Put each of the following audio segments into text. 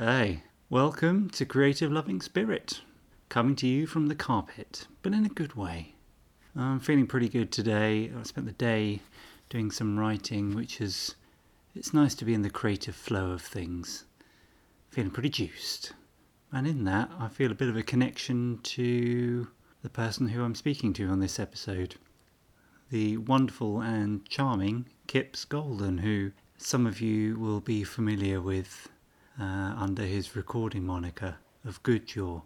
Hey, welcome to Creative Loving Spirit, coming to you from the carpet, but in a good way. I'm feeling pretty good today. I spent the day doing some writing, which is it's nice to be in the creative flow of things. Feeling pretty juiced. And in that, I feel a bit of a connection to the person who I'm speaking to on this episode. The wonderful and charming Kipps Golden, who some of you will be familiar with uh, under his recording moniker of Goodjaw.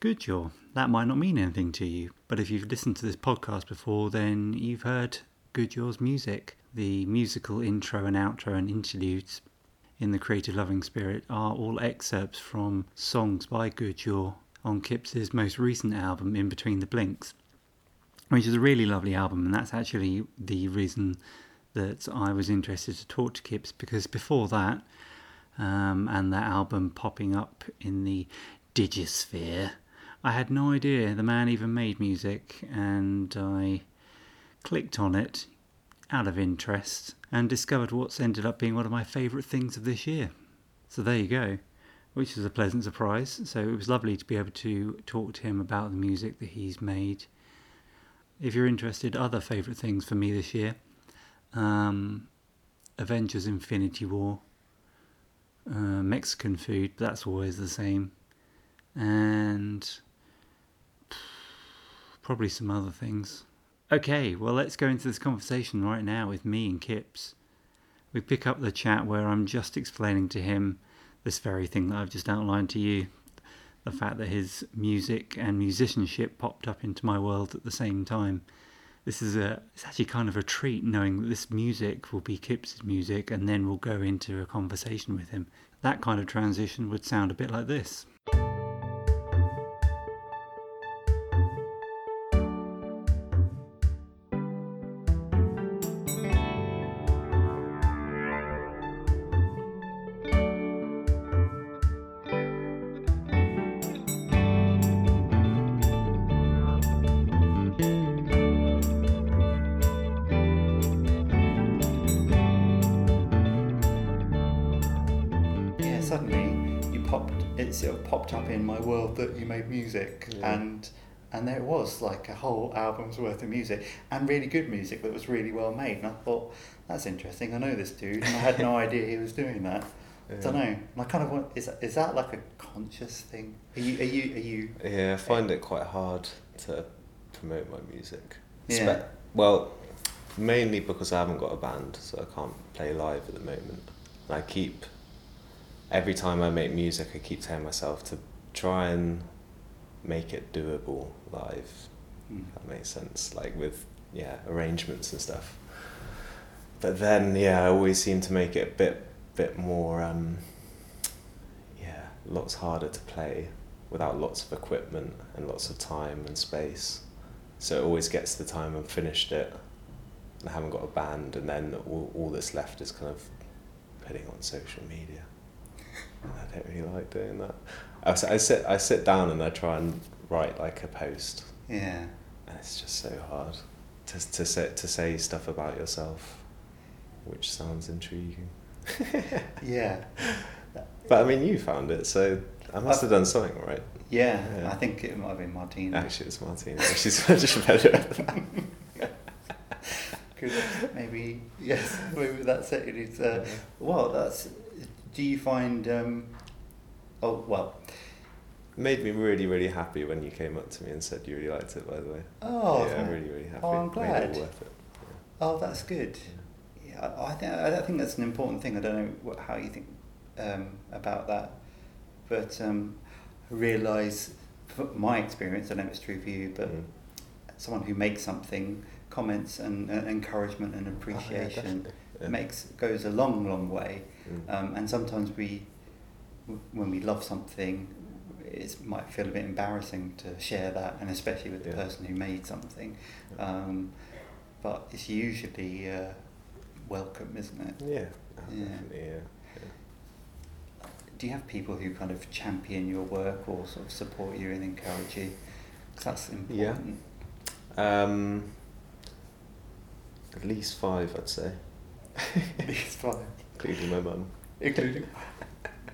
Goodjaw, that might not mean anything to you, but if you've listened to this podcast before, then you've heard Goodjaw's music. The musical intro and outro and interludes in the Creative Loving Spirit are all excerpts from songs by Goodjaw on Kipps's most recent album, In Between the Blinks, which is a really lovely album, and that's actually the reason that I was interested to talk to Kipps because before that, um, and that album popping up in the digisphere, I had no idea the man even made music, and I clicked on it out of interest and discovered what's ended up being one of my favourite things of this year. So there you go, which is a pleasant surprise. So it was lovely to be able to talk to him about the music that he's made. If you're interested, other favourite things for me this year um, Avengers Infinity War, uh, Mexican food, that's always the same, and probably some other things. Okay, well, let's go into this conversation right now with me and Kipps. We pick up the chat where I'm just explaining to him this very thing that I've just outlined to you the fact that his music and musicianship popped up into my world at the same time. This is a it's actually kind of a treat knowing that this music will be Kipps's music and then we'll go into a conversation with him. That kind of transition would sound a bit like this. Made music, Yeah. and and there it was like a whole album's worth of music and really good music that was really well made. And I thought that's interesting. I know this dude, and I had no idea he was doing that. I don't know. And I kind of want. Is that, is that like a conscious thing? Are you? Are you? Are you? Yeah, I find it quite hard to promote my music. Yeah. Spe- well, mainly because I haven't got a band, so I can't play live at the moment. And I keep, every time I make music, I keep telling myself to try and make it doable live. If That makes sense. Like with, yeah, arrangements and stuff. But then, yeah, I always seem to make it a bit, bit more, um, yeah, lots harder to play without lots of equipment and lots of time and space. So it always gets to the time I've finished it and I haven't got a band, and then all, all that's left is kind of putting on social media. And I don't really like doing that. I, sit I sit down and I try and write like a post, Yeah. and it's just so hard to to say to say stuff about yourself, which sounds intriguing. Yeah. But I mean, you found it, so I must have done something right. Yeah. Yeah. I think it might have been Martina. Actually, it's Martina. She's much better at that. Maybe yes, maybe that's it. It's uh, well, that's. Do you find? Um, oh well. Made me really, really happy when you came up to me and said you really liked it. By the way. Oh, yeah, I'm really, really happy. oh, I'm glad. it worth it. Oh, that's good. Yeah, I, I think I think that's an important thing. I don't know what, how you think um, about that, but um, I realise from my experience, I know it's true for you, but Mm. someone who makes something, comments and, and encouragement and Oh, yeah, appreciation definitely. Yeah. makes goes a long, long way. Mm. Um, and sometimes we, when we love something, it might feel a bit embarrassing to share that, and especially with the Yeah. person who made something. Um, but it's usually uh, welcome, isn't it? yeah, oh, Yeah. definitely. Yeah. yeah. Do you have people who kind of champion your work or sort of support you and encourage you? 'Cause that's important. Yeah. Um, at least five, I'd say. at least five, including my mum. including.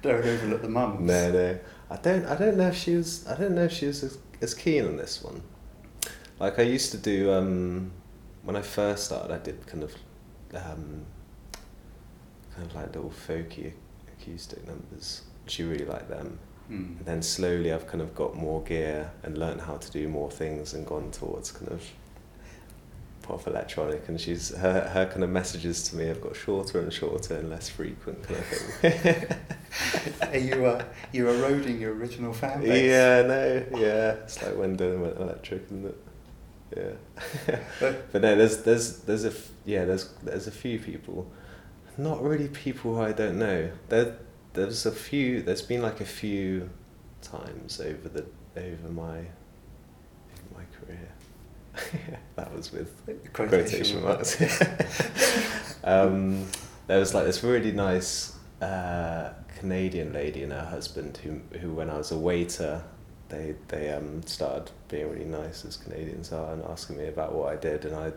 Don't overlook the mums. No, no. I don't. I don't know if she was. I don't know if she was as, as keen on this one. Like I used to do um, when I first started. I did kind of, um, kind of like little folky acoustic numbers. She really liked them. Mm. And then slowly, I've kind of got more gear and learned how to do more things and gone towards kind of pop electronic. And she's her her kind of messages to me have got shorter and shorter and less frequent kind of thing. Are you uh, you're eroding your original fan base? Yeah, no, yeah. It's like when Dylan went electric, isn't it? Yeah. But- but no, there's there's there's a f- yeah there's there's a few people, not really people who I don't know. There there's a few. There's been like a few times over the over my over my career. that was with quotation marks. um, there was like this really nice uh, Canadian lady and her husband who, who when I was a waiter, they they um, started being really nice as Canadians are and asking me about what I did, and I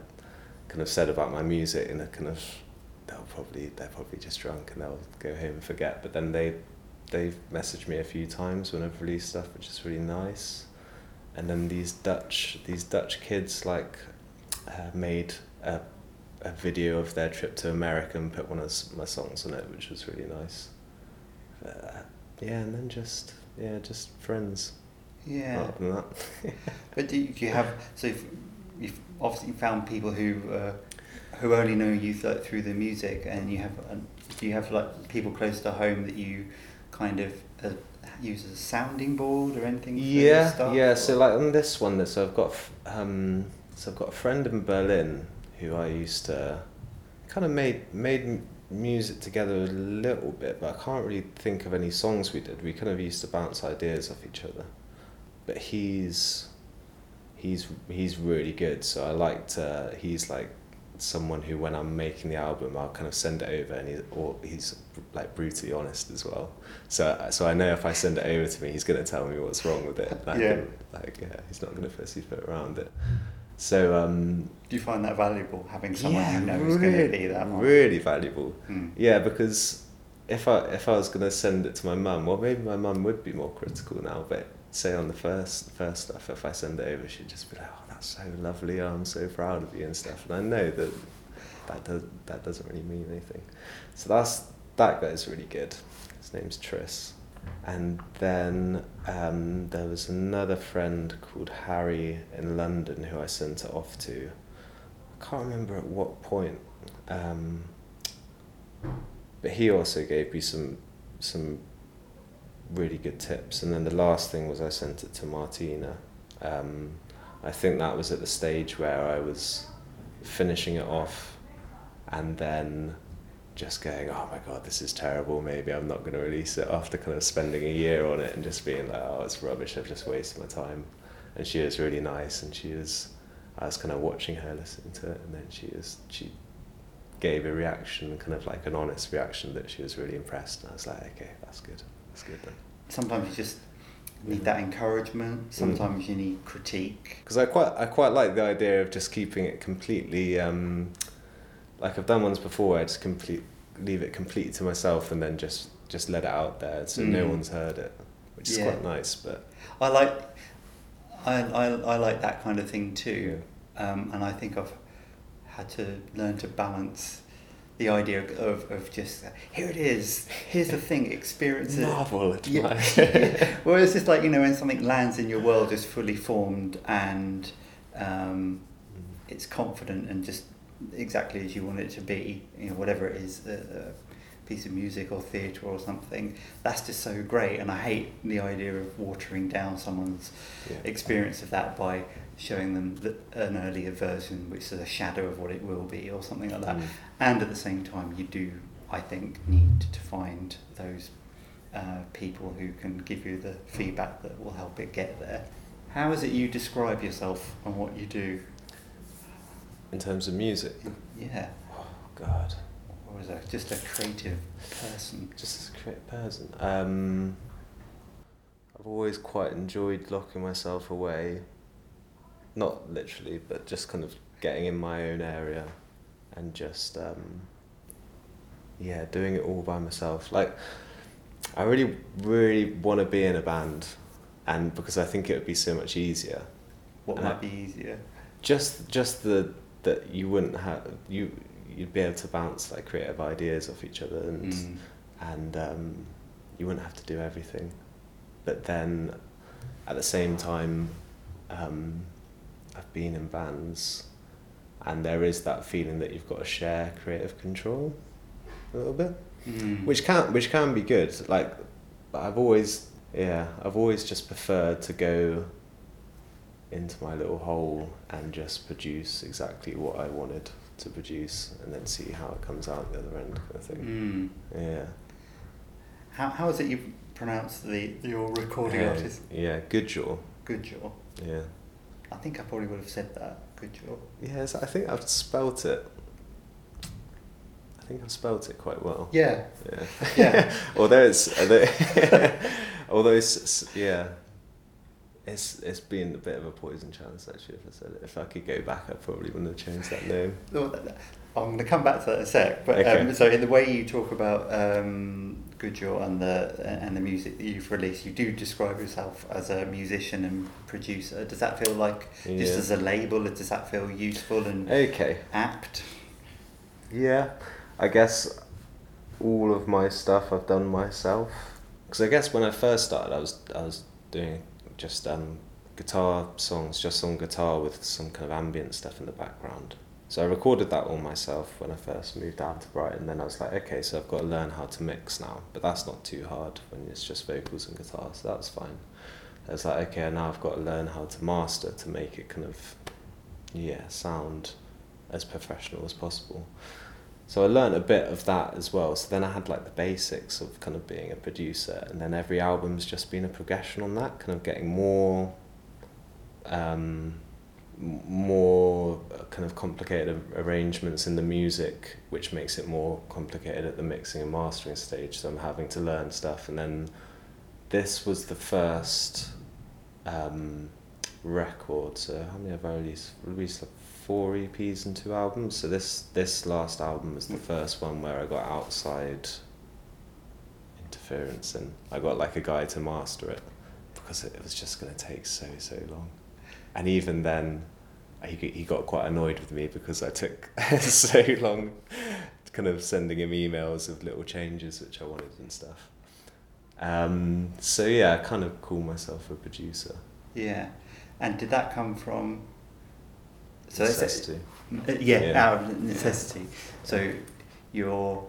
kind of said about my music in a kind of they'll probably they're probably just drunk and they'll go home and forget, but then they they've messaged me a few times when I've released stuff, which is really nice. And then these Dutch these Dutch kids like uh, made a, a video of their trip to America and put one of my songs on it, which was really nice. Uh, yeah, and then just yeah, just friends. Yeah. Other than that, But do you, do you have so you've, you've obviously found people who uh, who only know you th- through the music, and you have do you have like people close to home that you kind of uh, use as a sounding board or anything? yeah, stuff, yeah. or- So like on this one, so I've got um, so I've got a friend in Berlin who I used to kind of made made music together a little bit, but I can't really think of any songs we did. We kind of used to bounce ideas off each other, but he's he's he's really good. So I like to. He's like someone who, when I'm making the album, I'll kind of send it over, and he's or he's like brutally honest as well. So so I know if I send it over to me, he's gonna tell me what's wrong with it. Like, Yeah. like yeah, he's not gonna pussyfoot around it. So um, Do you find that valuable having someone yeah, who knows really, be that? one? really valuable. Hmm. Yeah, because if I if I was gonna send it to my mum, well, maybe my mum would be more critical now. But say on the first first stuff, if I send it over, she'd just be like, "Oh, that's so lovely. I'm so proud of you and stuff." And I know that that does that doesn't really mean anything. So that's that guy's really good. His name's Tris. And then um, there was another friend called Harry in London who I sent it off to. I can't remember at what point. Um, but he also gave me some some really good tips. And then the last thing was I sent it to Martina. Um, I think that was at the stage where I was finishing it off, and then just going, oh my god, this is terrible. Maybe I'm not going to release it after kind of spending a year on it and just being like, oh, it's rubbish. I've just wasted my time. And she was really nice, and she was. I was kind of watching her listen to it, and then she was she gave a reaction, kind of like an honest reaction that she was really impressed. And I was like, okay, that's good. That's good then. Sometimes you just need that encouragement. Sometimes you need critique. Because I quite I quite like the idea of just keeping it completely. Um, like I've done ones before, I just complete leave it completely to myself and then just just let it out there so no Mm. one's heard it, which is Yeah. quite nice. But I like, I, I, I like that kind of thing too, um, and I think I've had to learn to balance the idea of, of just here it is, here's the thing, experience it. marvel at Yeah. well, it's just like you know when something lands in your world is fully formed and um, it's confident and just exactly as you want it to be. You know, whatever it is, a, a piece of music or theatre or something. That's just so great, and I hate the idea of watering down someone's Yeah. experience of that by showing them the, an earlier version, which is a shadow of what it will be, or something like that. Mm. And at the same time, you do, I think, need to find those uh, people who can give you the feedback that will help it get there. How is it you describe yourself and what you do? In terms of music, Yeah, oh God, or is that just a creative person? just a creative person. Um, I've always quite enjoyed locking myself away, not literally, but just kind of getting in my own area and just um, yeah, doing it all by myself. Like I really, really want to be in a band, and because I think it would be so much easier. What Uh, might be easier? Just, just the that you wouldn't have you you'd be able to bounce like creative ideas off each other and Mm. and um, you wouldn't have to do everything. But then, at the same time, um, I've been in bands, and there is that feeling that you've got to share creative control a little bit, Mm. which can which can be good. Like, I've always yeah I've always just preferred to go into my little hole and just produce exactly what I wanted to produce, and then see how it comes out the other end, kind of thing. Mm. Yeah. How, how is it you pronounce the your recording Uh, artist? Yeah, good jaw. Good jaw. Yeah. I think I probably would have said that. Good job. Yes, I think I've spelt it. I think I've spelt it quite well. Yeah. Yeah. Yeah. although it's, although, it's, yeah, it's it's been a bit of a poison chance actually. If I said it, if I could go back, I probably wouldn't have changed that name. No, that- that- I'm going to come back to that in a sec. But Okay. um, so in the way you talk about um, Goodjaw and the and the music that you've released, you do describe yourself as a musician and producer. Does that feel like just as a label? Does that feel useful and Okay. apt? Yeah, I guess all of my stuff I've done myself. Because I guess when I first started, I was I was doing just um, guitar songs, just on guitar with some kind of ambient stuff in the background. So I recorded that all myself when I first moved down to Brighton. Then I was like, okay, so I've got to learn how to mix now, but that's not too hard when it's just vocals and guitar, so that was fine. I was like, okay, now I've got to learn how to master to make it kind of, yeah, sound as professional as possible. So I learned a bit of that as well. So then I had like the basics of kind of being a producer, and then every album's just been a progression on that, kind of getting more, um, more uh, kind of complicated arrangements in the music, which makes it more complicated at the mixing and mastering stage. So I'm having to learn stuff, and then this was the first um, record. So how many have I released? Released like four EPs and two albums. So this this last album was the first one where I got outside interference and I got like a guy to master it because it was just going to take so so long. And even then, he he got quite annoyed with me because I took so long, kind of sending him emails of little changes which I wanted and stuff. Um, so yeah, I kind of call myself a producer. Yeah. And did that come from? So Necessity. Uh, yeah, Yeah. out of necessity. So you're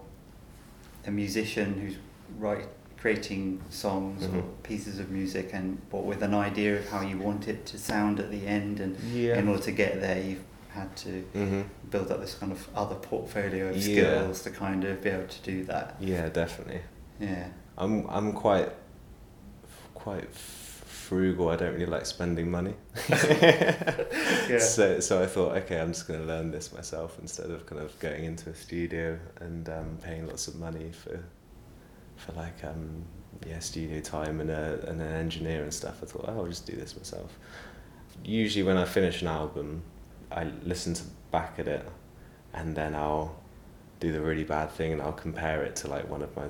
a musician who's right creating songs or Mhm. pieces of music and but with an idea of how you want it to sound at the end and Yeah. in order to get there you've had to hmm build up this kind of other portfolio of Yeah. skills to kind of be able to do that. Yeah, definitely. Yeah. I'm I'm quite quite frugal. I don't really like spending money. Yeah. So so I thought, okay, I'm just going to learn this myself instead of kind of going into a studio and um, paying lots of money for for like um, yeah studio time and a and an engineer and stuff. I thought, oh, I'll just do this myself. Usually, when I finish an album, I listen to back at it, and then I'll do the really bad thing and I'll compare it to like one of my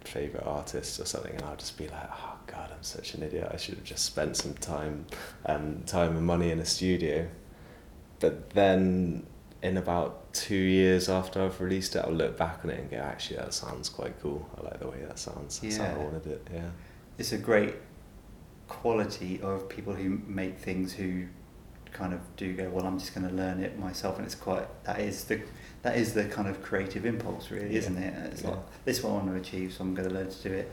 favorite artists or something, and I'll just be like, oh god, I'm such an idiot. I should have just spent some time, um, time and money in a studio. But then, in about two years after I've released it, I'll look back on it and go, actually, that sounds quite cool. I like the way that sounds. That's how I wanted it. Yeah. It's a great quality of people who make things who kind of do go well i'm just going to learn it myself and it's quite that is the that is the kind of creative impulse really Yeah. isn't it it's Yeah. like this is what i want to achieve so i'm going to learn to do it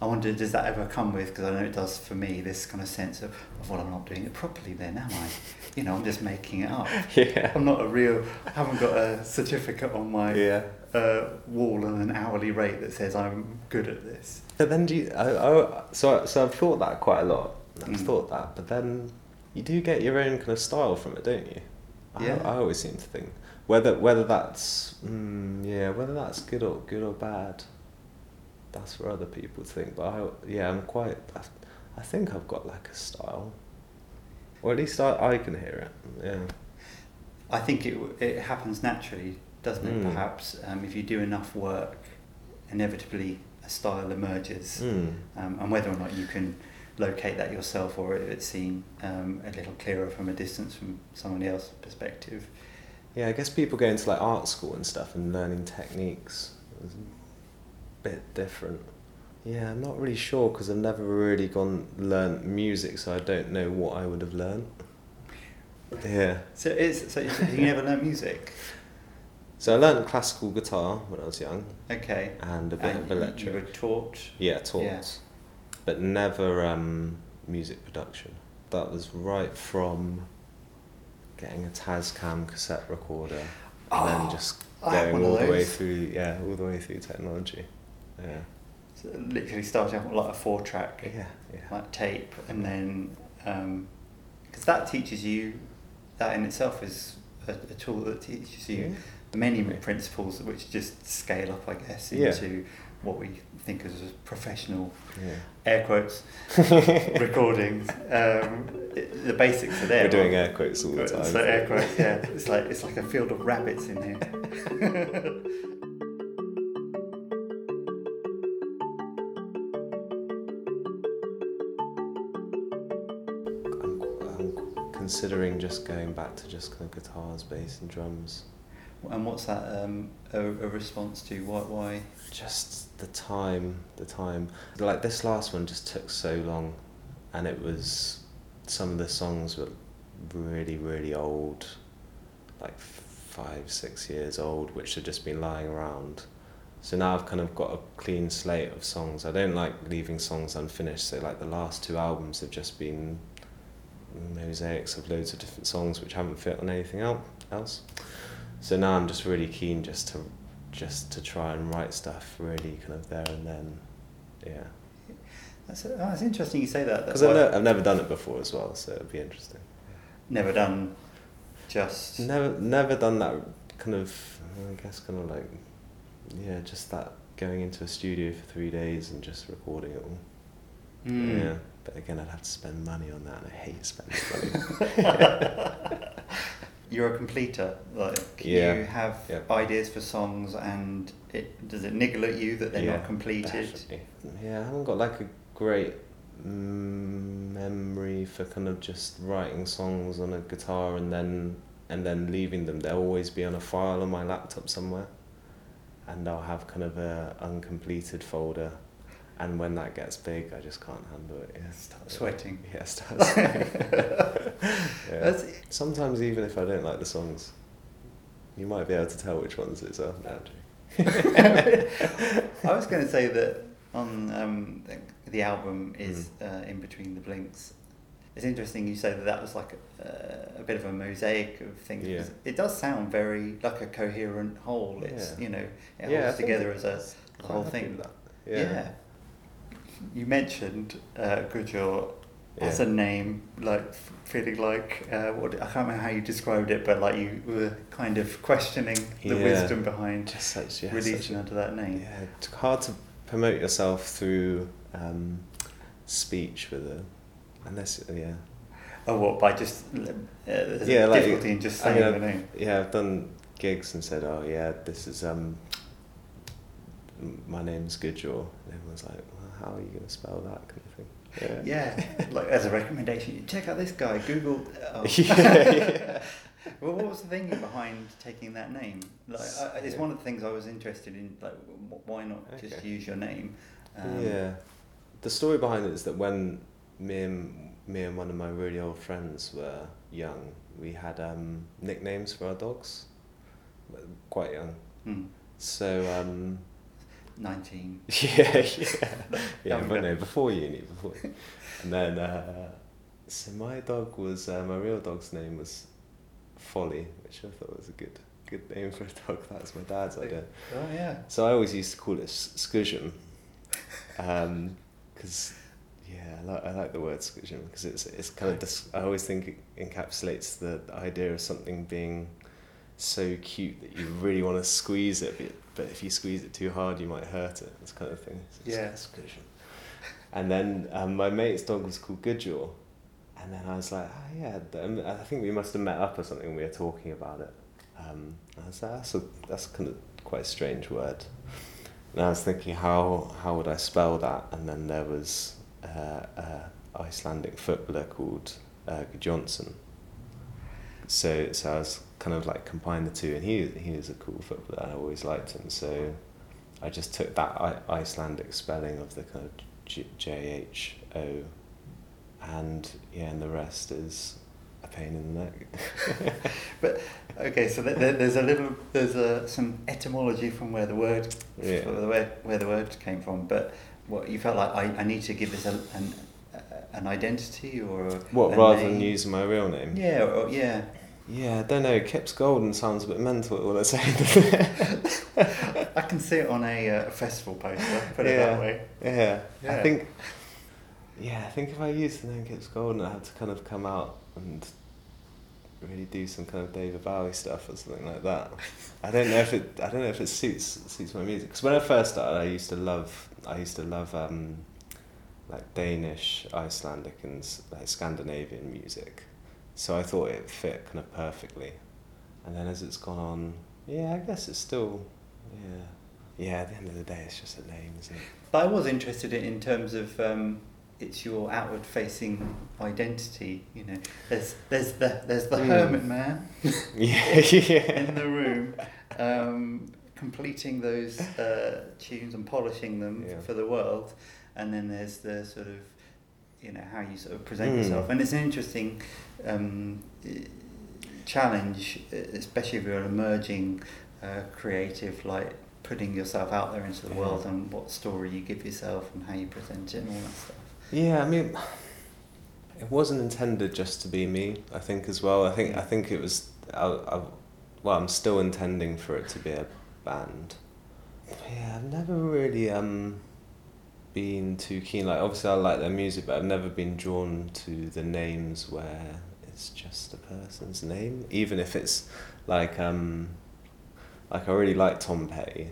i wonder does that ever come with because i know it does for me this kind of sense of, of well i'm not doing it properly then am i you know i'm just making it up Yeah. i'm not a real i haven't got a certificate on my Yeah. uh, wall and an hourly rate that says i'm good at this But then do you, I, I, so, so I've thought that quite a lot. I've Mm. thought that, but then you do get your own kind of style from it, don't you? Yeah. I, I always seem to think whether whether that's mm, yeah whether that's good or good or bad. That's for other people to think, but I yeah I'm quite. I, I think I've got like a style, or at least I, I can hear it. Yeah. I think it it happens naturally, doesn't it? Mm. Perhaps um, if you do enough work, inevitably a style emerges, Mm. um, and whether or not you can locate that yourself or it's seen um, a little clearer from a distance from someone else's perspective. Yeah, I guess people go into like art school and stuff and learning techniques is a bit different. Yeah, I'm not really sure because I've never really gone learnt music, so I don't know what I would have learned. Yeah. So it's so you never learn music, So I learned classical guitar when I was young okay? and a bit And of electric. You were taught. Yeah, taught. Yeah. But never um, music production. That was right from getting a Tascam cassette recorder and Oh, then just going all the way through yeah, all the way through technology. Yeah. Literally starting off with like a four track Yeah, yeah. like tape, and then because that teaches you that in itself is a, a tool that teaches you Yeah. many principles which just scale up, I guess, into what we think of as professional air quotes recordings. Um, it- the basics are there. We're doing air quotes all the time. So air quotes, yeah. It's like it's like a field of rabbits in here. considering just going back to just kind of guitars, bass, and drums. and what's that um, a, a response to? Why? Why? Just the time, the time. Like this last one just took so long, and it was some of the songs were really, really old, like five, six years old, which had just been lying around. So now I've kind of got a clean slate of songs. I don't like leaving songs unfinished. So like the last two albums have just been mosaics of loads of different songs which haven't fit on anything el- else. So now I'm just really keen just to just to try and write stuff really kind of there and then. Yeah. That's, oh, that's interesting you say that. Because I've, ne- I've never done it before as well, so it'd be interesting. never done just Never, never done that kind of. I guess kind of like, yeah, just that going into a studio for three days and just recording it all. Mm. Yeah, but again, I'd have to spend money on that, and I hate spending money. You're a completer. Like Yeah. you have Yeah. ideas for songs, and it does it niggle at you that they're Yeah, not completed? Definitely. Yeah, I haven't got like a great mm, memory for kind of just writing songs on a guitar and then and then leaving them. They'll always be on a file on my laptop somewhere, and I'll have kind of a uncompleted folder. And when that gets big, I just can't handle it. Yeah, Start sweating. Yeah, start sweating. yeah. Sometimes even if I don't like the songs, you might be able to tell which ones it's are. No, I'm joking. I was going to say that on um, the, album is Mm. uh, in between the blinks. It's interesting you say that that was like a, a bit of a mosaic of things. Yeah. It does sound very like a coherent whole. It's Yeah. you know it Yeah, holds together as a whole thing. yeah. Yeah. You mentioned uh, Goodjaw as a name, like feeling like uh, what I can't remember how you described it, but like you were kind of questioning the Yeah. wisdom behind Just such yeah, releasing such under that name. yeah, it's hard to promote yourself through um, speech with a unless yeah Oh, what by just uh, Yeah, a like, difficulty in just I saying mean, the name. yeah I've done gigs and said oh yeah this is um my name's Goodjaw and everyone's like how are you gonna spell that kind of thing Yeah, like as a recommendation, check out this guy. Google. Oh. Yeah, yeah. well, what was the thinking behind taking that name? Like, I, it's Yeah. one of the things I was interested in. Like, why not just use your name? Um, yeah. The story behind it is that when me and me and one of my really old friends were young, we had um, nicknames for our dogs. Quite young. hmm, So um, Nineteen. yeah, yeah, yeah. But no, before uni, before. And then uh, so my dog was uh, my real dog's name was Folly, which I thought was a good good name for a dog. That was my dad's idea. Oh yeah. So I always used to call it Scushion. Because, yeah, I like, I like the word Scushion because it's, it's kind of, dis- I always think it encapsulates the idea of something being so cute that you really want to squeeze it, but, but if you squeeze it too hard, you might hurt it, this kind of thing. So it's Yeah. Scushion. And then um, my mate's dog was called Goodjaw. And then I was like, oh yeah, I think we must have met up or something. We were talking about it. Um, I was like, that's a, that's kind of quite a strange word. And I was thinking, how how would I spell that? And then there was uh, a Icelandic footballer called uh, Johnson. So so I was kind of like combine the two, and he he was a cool footballer. I always liked him. So I just took that I- Icelandic spelling of the kind of J- J H O, and yeah, and the rest is a pain in the neck. But okay, so th- th- there's a little there's a, some etymology from where the word Yeah. where the word, where the word came from. But what you felt like I, I need to give this a, an an identity or a, what a rather than name. using my real name? yeah or, yeah. Yeah, I don't know. Kipps Golden sounds a bit mental. All I'm saying. I can see it on a uh, festival poster. Put it Yeah. that way. Yeah, Yeah. I think. Yeah, I think if I used the name Kipps Golden, I had to kind of come out and really do some kind of David Bowie stuff or something like that. I don't know if it. I don't know if it suits suits my music. Because when I first started, I used to love. I used to love um, like Danish, Icelandic, and like Scandinavian music. So I thought it fit kind of perfectly. And then as it's gone on, yeah, I guess it's still, yeah, yeah. At the end of the day, it's just a name, isn't it? But I was interested in, in terms of um, it's your outward facing identity. You know, there's there's the there's the Mm. hermit man Yeah, yeah. in the room, um, completing those uh, tunes and polishing them Yeah. for the world, and then there's the sort of you know how you sort of present Mm. yourself, and it's an interesting um, challenge, especially if you're an emerging uh, creative, like putting yourself out there into the Yeah. world and what story you give yourself and how you present it and all that stuff. Yeah, I mean, it wasn't intended just to be me. I think as well. I think I think it was. I, I, well, I'm still intending for it to be a band. Yeah, I've never really um been too keen. Like, obviously, I like their music, but I've never been drawn to the names where it's just a person's name, even if it's like um like I really like Tom Petty.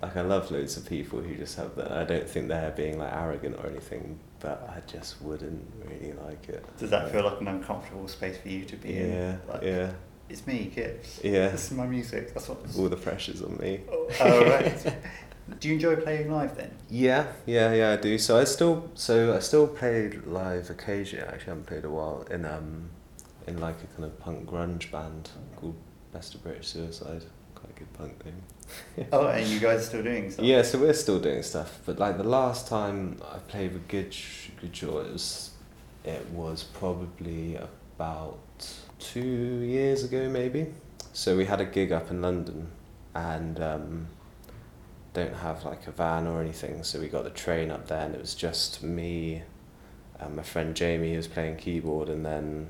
Like I love loads of people who just have that. I don't think they're being like arrogant or anything, but I just wouldn't really like it. Does that feel like an uncomfortable space for you to be Yeah, in? Like, yeah, It's me, Kipps. yeah. This is my music. That's what. All the pressure's on me. Oh, right. Do you enjoy playing live then? Yeah, yeah, yeah, I do. So I still, so I still played live occasionally. Actually, I haven't played a while in um, in like a kind of punk grunge band called Best of British Suicide. Quite a good punk name. Oh, and you guys are still doing stuff? Yeah, so we're still doing stuff, but like the last time I played with Good Good Joy, it was it was probably about two years ago, maybe. So we had a gig up in London, and um, don't have like a van or anything, so we got the train up there, and it was just me, and my friend Jamie who was playing keyboard, and then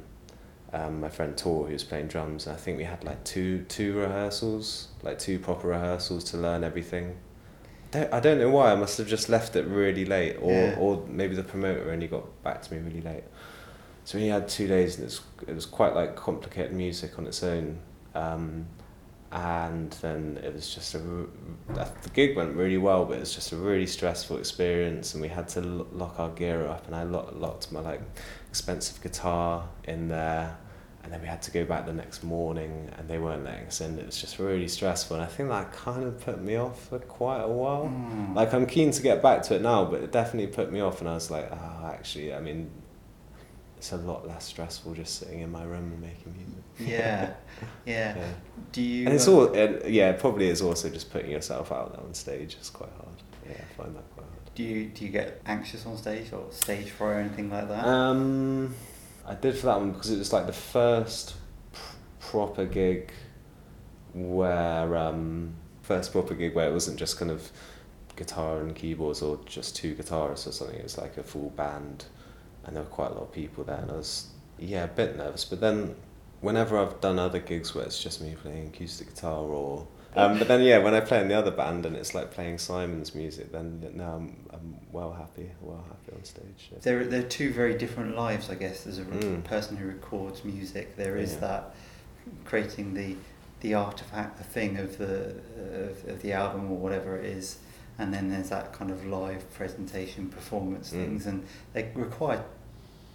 um, my friend Tor who was playing drums. And I think we had like two two rehearsals, like two proper rehearsals to learn everything. Don't, I don't know why. I must have just left it really late, or Yeah. or maybe the promoter only got back to me really late. So we had two days, and it was it was quite like complicated music on its own. Um, and then it was just a the gig went really well, but it was just a really stressful experience, and we had to lock our gear up, and I lo- locked my like expensive guitar in there, and then we had to go back the next morning, and they weren't letting us in. It was just really stressful, and I think that kind of put me off for quite a while. Mm. Like I'm keen to get back to it now, but it definitely put me off, and I was like, oh, actually, I mean, it's a lot less stressful just sitting in my room and making music. Yeah, yeah. Yeah. Do you? And it's all, and yeah, it probably is also just putting yourself out there on stage. It's quite hard. Yeah, I find that quite hard. Do you do you get anxious on stage or stage fright or anything like that? Um, I did for that one because it was like the first pr- proper gig where um, first proper gig where it wasn't just kind of guitar and keyboards or just two guitarists or something. It was like a full band, and there were quite a lot of people there, and I was yeah a bit nervous. But then whenever I've done other gigs where it's just me playing acoustic guitar or um, but then yeah, when I play in the other band and it's like playing Simon's music, then now I'm, I'm well happy, well happy on stage. yeah. There, there are two very different lives, I guess. As a Mm. person who records music, there is Yeah. that creating the the artifact, the thing of the of, of the album or whatever it is, and then there's that kind of live presentation, performance Mm. things, and they require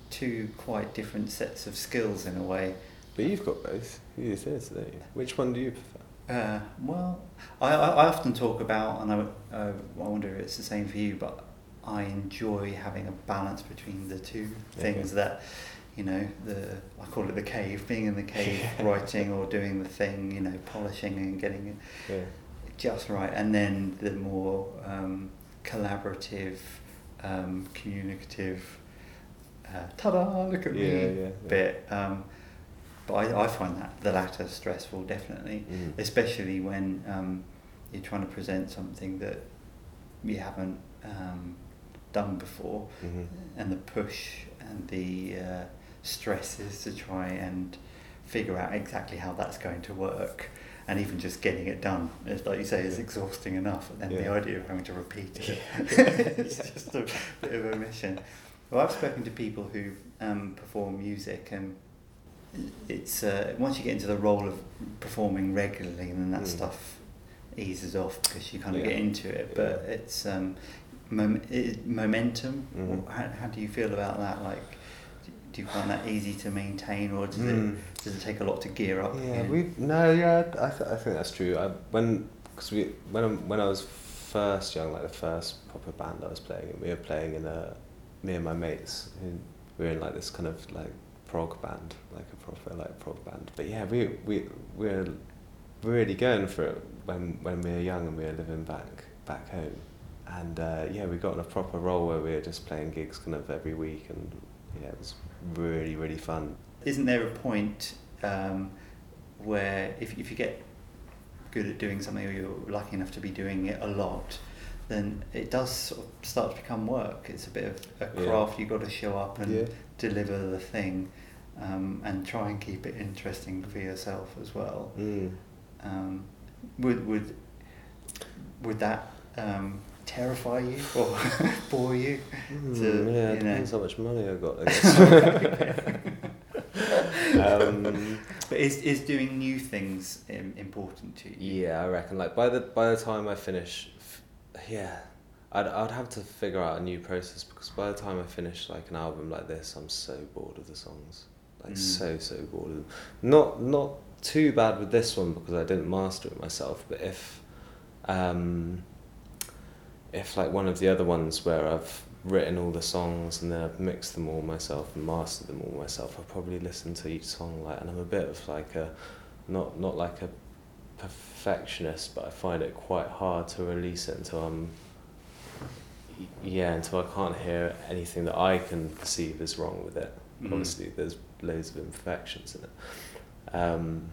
two quite different sets of skills in a way. But you've got both. You do this, don't you? Which one do you prefer? Uh, well, I, I, I often talk about, and I, uh, I wonder if it's the same for you, but I enjoy having a balance between the two things Okay. that, you know, the I call it the cave, being in the cave, writing or doing the thing, you know, polishing and getting it Yeah. just right, and then the more um, collaborative, um, communicative, uh, ta-da, look at Yeah, me yeah, yeah. bit. Um, but I, I find that the latter stressful, definitely, Mm. especially when um, you're trying to present something that you haven't um, done before, Mhm. and the push and the uh, stresses to try and figure out exactly how that's going to work. And even just getting it done, is like you say, is exhausting enough. And then the idea of having to repeat it, it's just a bit of a mission. Well, I've spoken to people who um, perform music, and it's uh, once you get into the role of performing regularly, then that Mm. stuff eases off because you kind of Yeah. get into it. But Yeah. it's um, mom- it, momentum. Mhm. How, how do you feel about that? Like, do- you find that easy to maintain, or does Mm. it does it take a lot to gear up? Yeah, we no, yeah, I, th- I think that's true. I, when because we when I, when I was first young, like the first proper band I was playing in, we were playing in a me and my mates. Who, we were in like this kind of like prog band, like a proper like prog band. But yeah, we we we were really going for it when when we were young and we were living back back home. And uh, yeah, we got in a proper role where we were just playing gigs kind of every week, and yeah, it was really really fun. Isn't there a point um, where if if you get good at doing something, or you're lucky enough to be doing it a lot, then it does sort of start to become work. It's a bit of a Yeah. craft. You've got to show up and Yeah. deliver the thing, um, and try and keep it interesting for yourself as well. Mm. Um, would would would that um, terrify you or bore you? Mm, to, yeah, you it know- depends how much money I got. I guess. um, But is is doing new things important to you? yeah, I reckon. Like by the by the time I finish, f- yeah, I'd I'd have to figure out a new process because by the time I finish like an album like this, I'm so bored of the songs. Like Mm. so so bored of them. Not not too bad with this one because I didn't master it myself. But if um, if like one of the other ones where I've written all the songs and then I've mixed them all myself and mastered them all myself, I'll probably listen to each song like and I'm a bit of like a not not like a perfectionist, but I find it quite hard to release it until I'm yeah, until I can't hear anything that I can perceive is wrong with it. Mm. Obviously there's loads of imperfections in it. Um,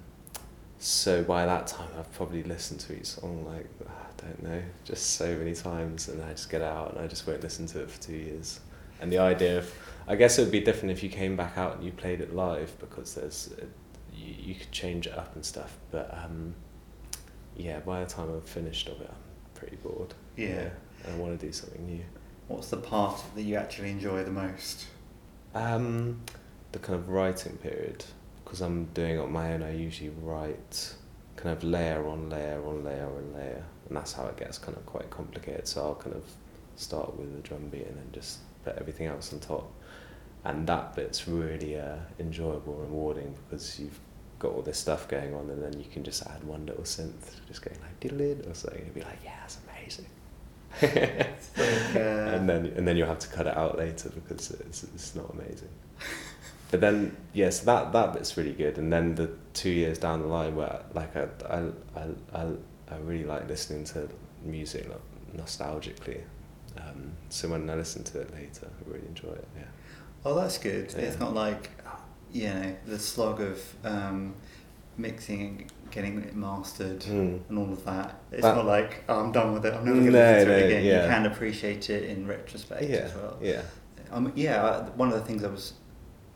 so by that time I've probably listened to each song like I don't know, just so many times and I just get out and I just won't listen to it for two years. And the idea of I guess it would be different if you came back out and you played it live because there's uh, you, you could change it up and stuff. But um, yeah, by the time I've finished of it, I'm pretty bored. Yeah. I want to do something new. What's the part that you actually enjoy the most? Um, the kind of writing period, because I'm doing it on my own. I usually write kind of layer on layer on layer on layer, and that's how it gets kind of quite complicated. So I'll kind of start with the drum beat and then just put everything else on top, and that bit's really uh, enjoyable, and rewarding because you've got all this stuff going on, and then you can just add one little synth, just going like diddle or something, and be like, yeah, that's amazing. Like, uh, and then and then you'll have to cut it out later because it's, it's not amazing. But then yes, that that bit's really good. And then the two years down the line where like I I I, I, I really like listening to music like, nostalgically. Um, so when I listen to it later, I really enjoy it. Yeah. oh, that's good. Yeah. It's not like you know the slog of um, mixing and getting it mastered Mm. and all of that. It's That- not like oh, I'm done with it. I'm never going to No, listen to no, it again. yeah. You can appreciate it in retrospect Yeah. as well. Yeah. Um, yeah, one of the things I was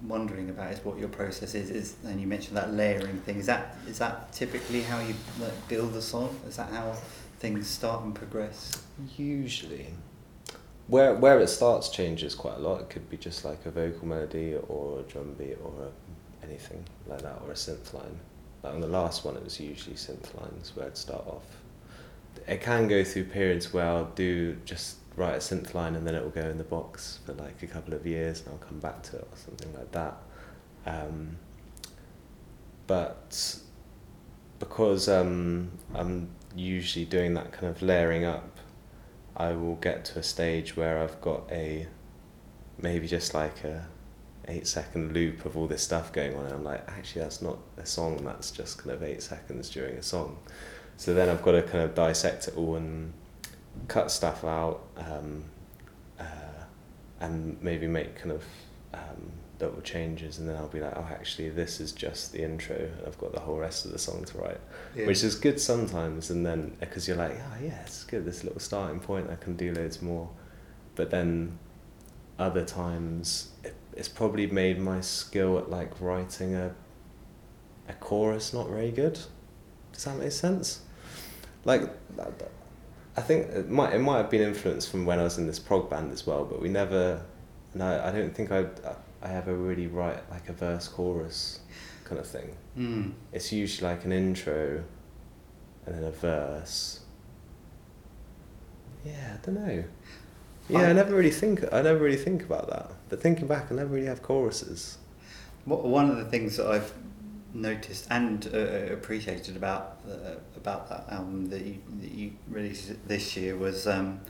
wondering about is what your process is. Is and you mentioned that layering thing. Is that is that typically how you like, build a song? Is that how things start and progress? Usually, where where it starts changes quite a lot. It could be just like a vocal melody or a drum beat or a, anything like that or a synth line. Like on the last one, it was usually synth lines where I'd start off. It can go through periods where I'll do just write a synth line and then it will go in the box for like a couple of years and I'll come back to it or something like that. Um, but because um, I'm usually doing that kind of layering up, I will get to a stage where I've got a maybe just like a eight second loop of all this stuff going on and I'm like actually that's not a song that's just kind of eight seconds during a song so then I've got to kind of dissect it all and cut stuff out um, uh, and maybe make kind of um, little changes and then I'll be like oh actually this is just the intro and I've got the whole rest of the song to write. Yeah. which is good sometimes and then because you're like oh yeah it's good this little starting point I can do loads more. But then other times it, it's probably made my skill at like writing a a chorus not very good. Does that make sense? Like I think it might it might have been influenced from when I was in this prog band as well but we never no I don't think I I ever really write like a verse chorus kind of thing Mm. it's usually like an intro and then a verse. Yeah, I don't know. Yeah, I, I- never really think. I never really think about that. But thinking back, I never really have choruses. One of the things that I've noticed and uh, appreciated about uh, about that album that you, that you released this year was um,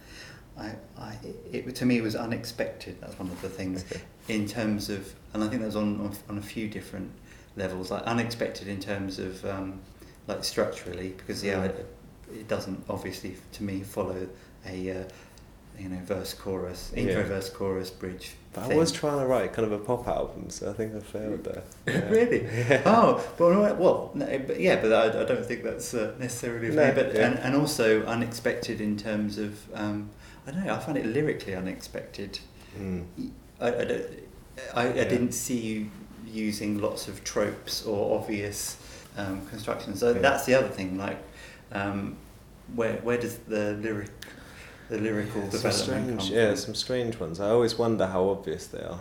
I, I it to me was unexpected. That's one of the things Okay. in terms of, and I think that was on on, on a few different levels. Like unexpected in terms of um, like structurally, because yeah, Mm. it, it doesn't obviously to me follow a uh, you know verse chorus intro Yeah. verse chorus bridge. But I was trying to write kind of a pop album, so I think I failed there. Yeah. really? Yeah. Oh, well, well, no, but yeah, but I, I don't think that's uh, necessarily No, me. But and, and also unexpected in terms of um, I don't know. I find it lyrically unexpected. Mm. I, I, don't, I, I didn't see you using lots of tropes or obvious um, constructions. So that's the other thing. Like, um, where where does the lyric, the lyrical Some development strange, yeah, some strange ones. I always wonder how obvious they are.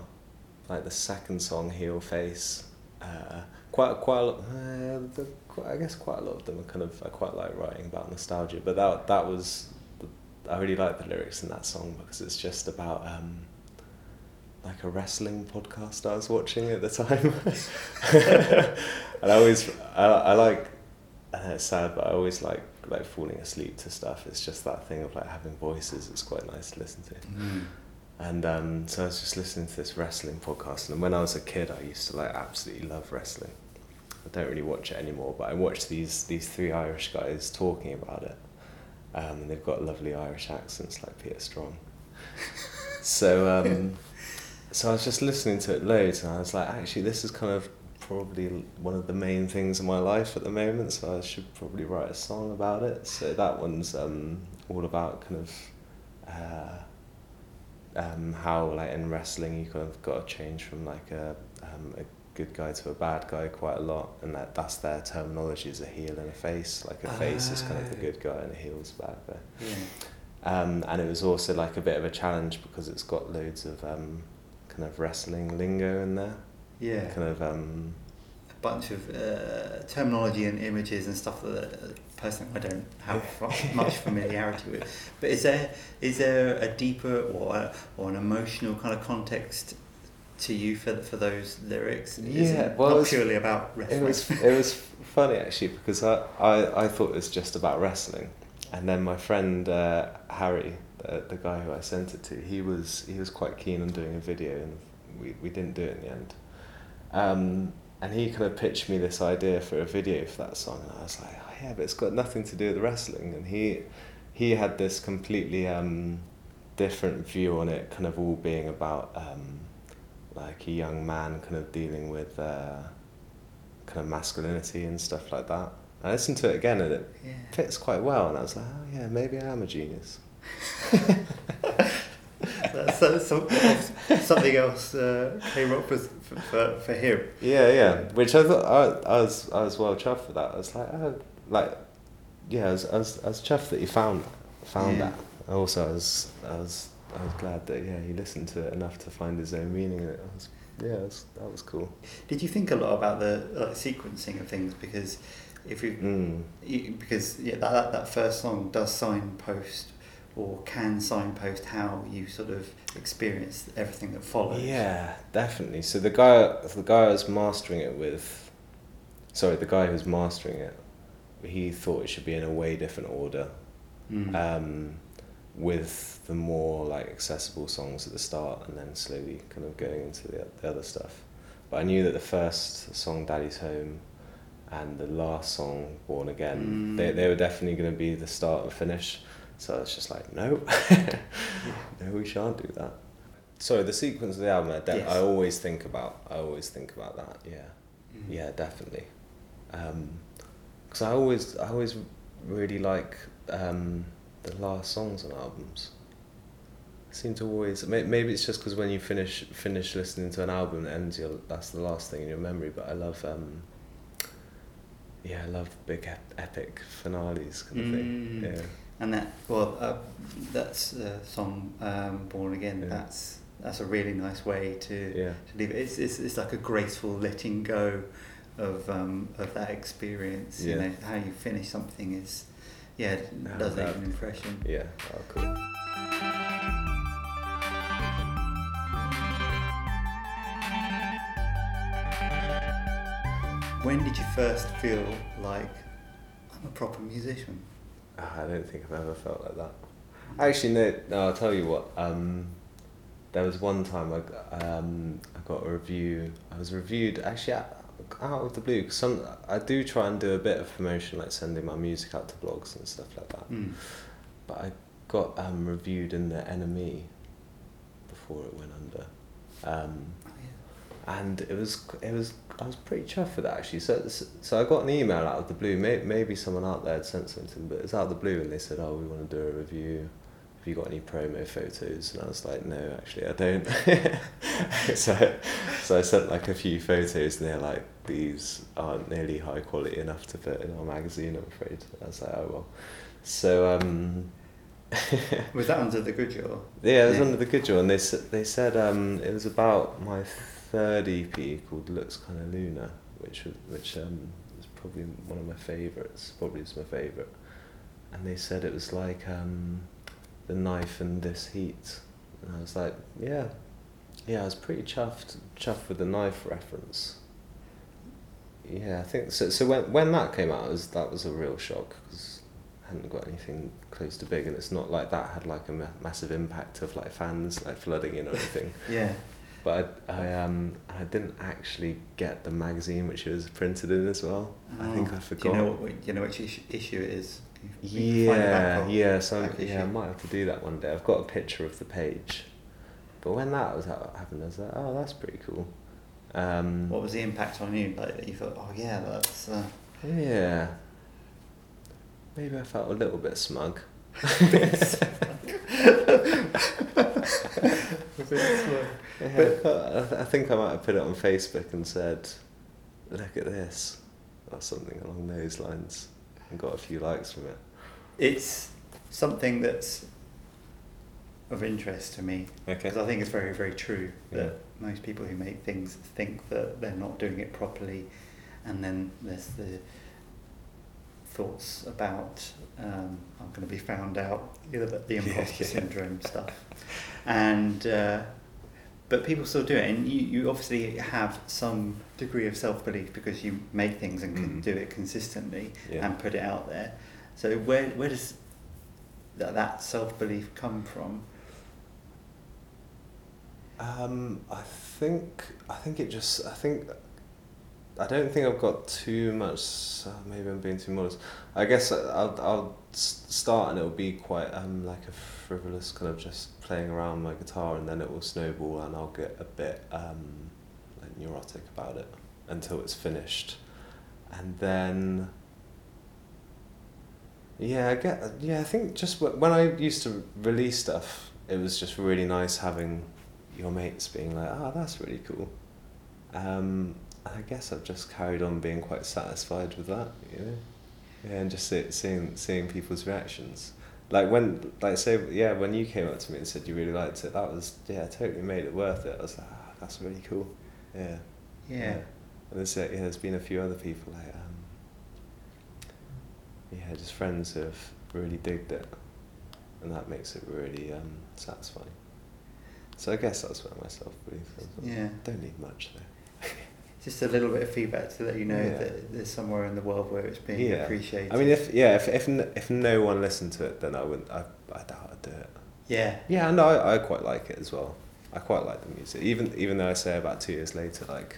Like the second song, "Heel Face," uh, quite quite. A lot, uh, the, quite, I guess quite a lot of them are kind of. I quite like writing about nostalgia, but that that was. I really like the lyrics in that song because it's just about um, like a wrestling podcast I was watching at the time, and I always I, I like. I know it's sad, but I always like like falling asleep to stuff. It's just that thing of like having voices. It's quite nice to listen to. Mm. And um, so I was just listening to this wrestling podcast, and when I was a kid, I used to like absolutely love wrestling. I don't really watch it anymore, but I watched these these three Irish guys talking about it, um, and they've got lovely Irish accents like Peter Strong. so um, so I was just listening to it loads, and I was like, actually, this is kind of probably one of the main things in my life at the moment. So I should probably write a song about it. So that one's um, all about kind of. Uh, um, how like in wrestling you kind of got to change from like a, um, a good guy to a bad guy quite a lot and that that's their terminology is a heel and a face like a face is kind of the good guy and a heel is a bad guy Yeah. um, and it was also like a bit of a challenge because it's got loads of um, kind of wrestling lingo in there Yeah. kind of um, a bunch of uh, terminology and images and stuff that personally I don't have much familiarity with. But is there is there a deeper or a, or an emotional kind of context to you for for those lyrics? Yeah, it well, not it was- purely about It wrestling. was it was funny actually because I, I, I thought it was just about wrestling, and then my friend uh, Harry, the, the guy who I sent it to, he was he was quite keen on doing a video, and we, we didn't do it in the end. Um, and he kind of pitched me this idea for a video for that song, and I was like, oh yeah, but it's got nothing to do with wrestling. And he he had this completely um, different view on it, kind of all being about um, like a young man kind of dealing with. Uh, kind of masculinity and stuff like that. I listened to it again and it yeah. fits quite well, and I was like, oh yeah, maybe I am a genius. Some, something else uh, came up for, for, for him. Yeah, yeah. Which I thought I, I was I was well chuffed for that. I was like, oh, like, yeah, I was, I was I was chuffed that he found that, found Yeah. that. Also, I was I was I was glad that yeah he listened to it enough to find his own meaning in it. I was, yeah, it was, that was cool. Did you think a lot about the like, sequencing of things because if you Mm. you, because yeah, that, that that first song does signpost or can signpost how you sort of experience everything that follows. Yeah, definitely. So the guy, the guy I was mastering it with, sorry, the guy who was mastering it he thought it should be in a way different order, Mm. um, with the more like accessible songs at the start, and then slowly kind of going into the, the other stuff. But I knew that the first song, "Daddy's Home," and the last song, "Born Again," Mm. they they were definitely going to be the start and finish. So it's just like, no, no, we shan't do that. Sorry, the sequence of the album, I, de- Yes. I always think about. I always think about that. Yeah, Mm. yeah, definitely. Because I always, I always really like um, the last songs on albums. I seem to always. Maybe it's just because when you finish finish listening to an album, it ends your that's the last thing in your memory. But I love. Um, yeah, I love big ep- epic finales kind of Mm. thing. Yeah. And that, well, uh, that's the song um, "Born Again." Yeah. That's that's a really nice way to Yeah. to leave it. It's, it's it's like a graceful letting go of um, of that experience. You know how you finish something is, yeah, it Oh, does that- an impression. Yeah. Oh, cool. When did you first feel like I'm a proper musician? Ah, I don't think I've ever felt like that. Actually, no. No, I'll tell you what. Um, there was one time I, um, I got a review. I was reviewed actually out, out of the blue. Cause some I do try and do a bit of promotion, like sending my music out to blogs and stuff like that. Mm. But I got um, reviewed in the NME before it went under. Um. And it was it was I was pretty chuffed with that actually. So so I got an email out of the blue. May, maybe someone out there had sent something, but it's out of the blue, and they said, "Oh, we want to do a review. Have you got any promo photos?" And I was like, "No, actually, I don't." so so I sent like a few photos, and they're like, "These aren't nearly high quality enough to fit in our magazine, I'm afraid." I was like, "Oh well." So um, Was that under the Goodjaw? yeah, it was Yeah. under the Goodjaw, and they they said um, it was about my third EP called "Looks Kind of Lunar," which which um, was probably one of my favourites. Probably is my favourite. And they said it was like um, The Knife and This Heat, and I was like, yeah, yeah, I was pretty chuffed chuffed with the knife reference. Yeah, I think so. So when when that came out, was that was a real shock because I hadn't got anything close to big, and it's not like that had like a ma- massive impact of like fans like flooding in or anything. Yeah. But I, I um I didn't actually get the magazine which it was printed in as well. I think Oh, I Do forgot. you know what? You know which issue, issue it is? You can find the back Yeah, yeah. So yeah, I might have to do that one day. I've got a picture of the page, but when that was ha- happened, I was like, oh, that's pretty cool. Um, What was the impact on you? Like you thought, oh yeah, that's. Uh, Yeah. Maybe I felt a little bit smug. Yeah, I, th- I think I might have put it on Facebook and said, "Look at this," or something along those lines, and got a few likes from it. it's something that's of interest to me Okay. because I think it's very, very true that Yeah. most people who make things think that they're not doing it properly, and then there's the thoughts about um, I'm going to be found out, you know, the, the Yeah, imposter yeah. syndrome stuff, and uh, but people still do it, and you, you obviously have some degree of self belief because you make things and can Mhm. do it consistently Yeah. and put it out there. So where where does that, that self belief come from? Um, I think I think it just I think I don't think I've got too much. Uh, maybe I'm being too modest. I guess I'll I'll start and it'll be quite um like a frivolous kind of just playing around my guitar and then it will snowball and I'll get a bit um like neurotic about it until it's finished, and then. Yeah, I get. Yeah, I think just when I used to release stuff, it was just really nice having your mates being like, "Oh, that's really cool." Um, I guess I've just carried on being quite satisfied with that, you know. Yeah, and just see, seeing seeing people's reactions. Like when, like say, yeah, when you came up to me and said you really liked it, that was yeah, totally made it worth it. I was like, ah, that's really cool. Yeah. Yeah. And there's yeah, there's been a few other people like um, yeah, just friends who have really digged it, and that makes it really um, satisfying. So I guess that's where my self belief. Yeah. Don't need much though. Just a little bit of feedback to let you know Yeah. that there's somewhere in the world where it's being Yeah. appreciated. I mean, if yeah, if if if no one listened to it, then I wouldn't. I I doubt I'd do it. yeah, Yeah, and I, I quite like it as well. I quite like the music, even even though I say about two years later, like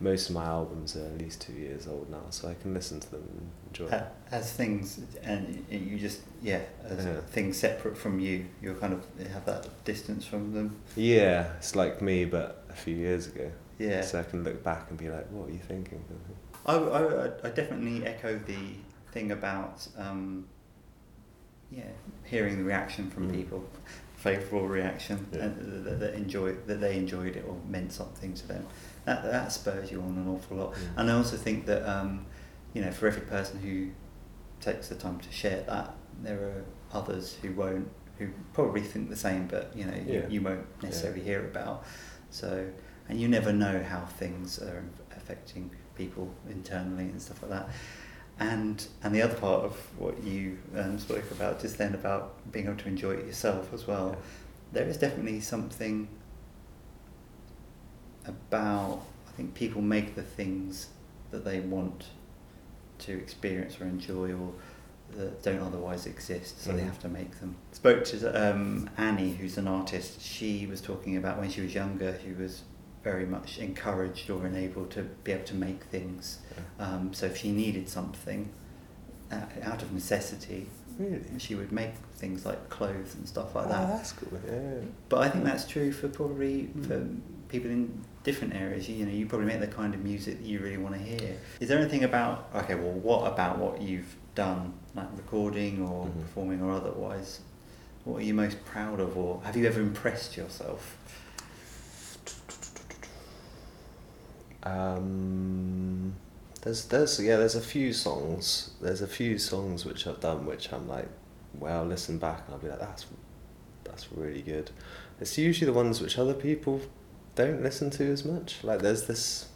most of my albums are at least two years old now, so I can listen to them and enjoy. a- as things and you just yeah, as Yeah. things separate from you, you're kind of you have that distance from them. Yeah, it's like me, but a few years ago. Yeah, So I can look back and be like, what are you thinking? I, I, I definitely echo the thing about um, yeah hearing the reaction from Mm. people, favourable reaction, Yeah. and that, that enjoy that they enjoyed it or meant something to them. That that spurs you on an awful lot. Mm. And I also think that um, you know for every person who takes the time to share that, there are others who won't, who probably think the same, but you know Yeah. you won't necessarily hear about. So and you never know how things are affecting people internally and stuff like that. And and the other part of what you um, spoke about just then about being able to enjoy it yourself as well, Yeah. there is definitely something about I think people make the things that they want to experience or enjoy or that don't otherwise exist, so they Mhm. have to make them. Spoke to um, Annie, who's an artist. She was talking about when she was younger, she was very much encouraged or enabled to be able to make things. Um, so if she needed something uh, out of necessity, Really? she would make things like clothes and stuff like oh, that. that's cool. Yeah. But I think that's true for probably for Mm. people in different areas. You know, you probably make the kind of music that you really want to hear. Is there anything about okay? Well, what about what you've done, like recording or Mhm. performing or otherwise? What are you most proud of, or have you ever impressed yourself? Um, there's there's yeah there's a few songs there's a few songs which I've done which I'm like well listen back and I'll be like that's that's really good. It's usually the ones which other people don't listen to as much. Like there's this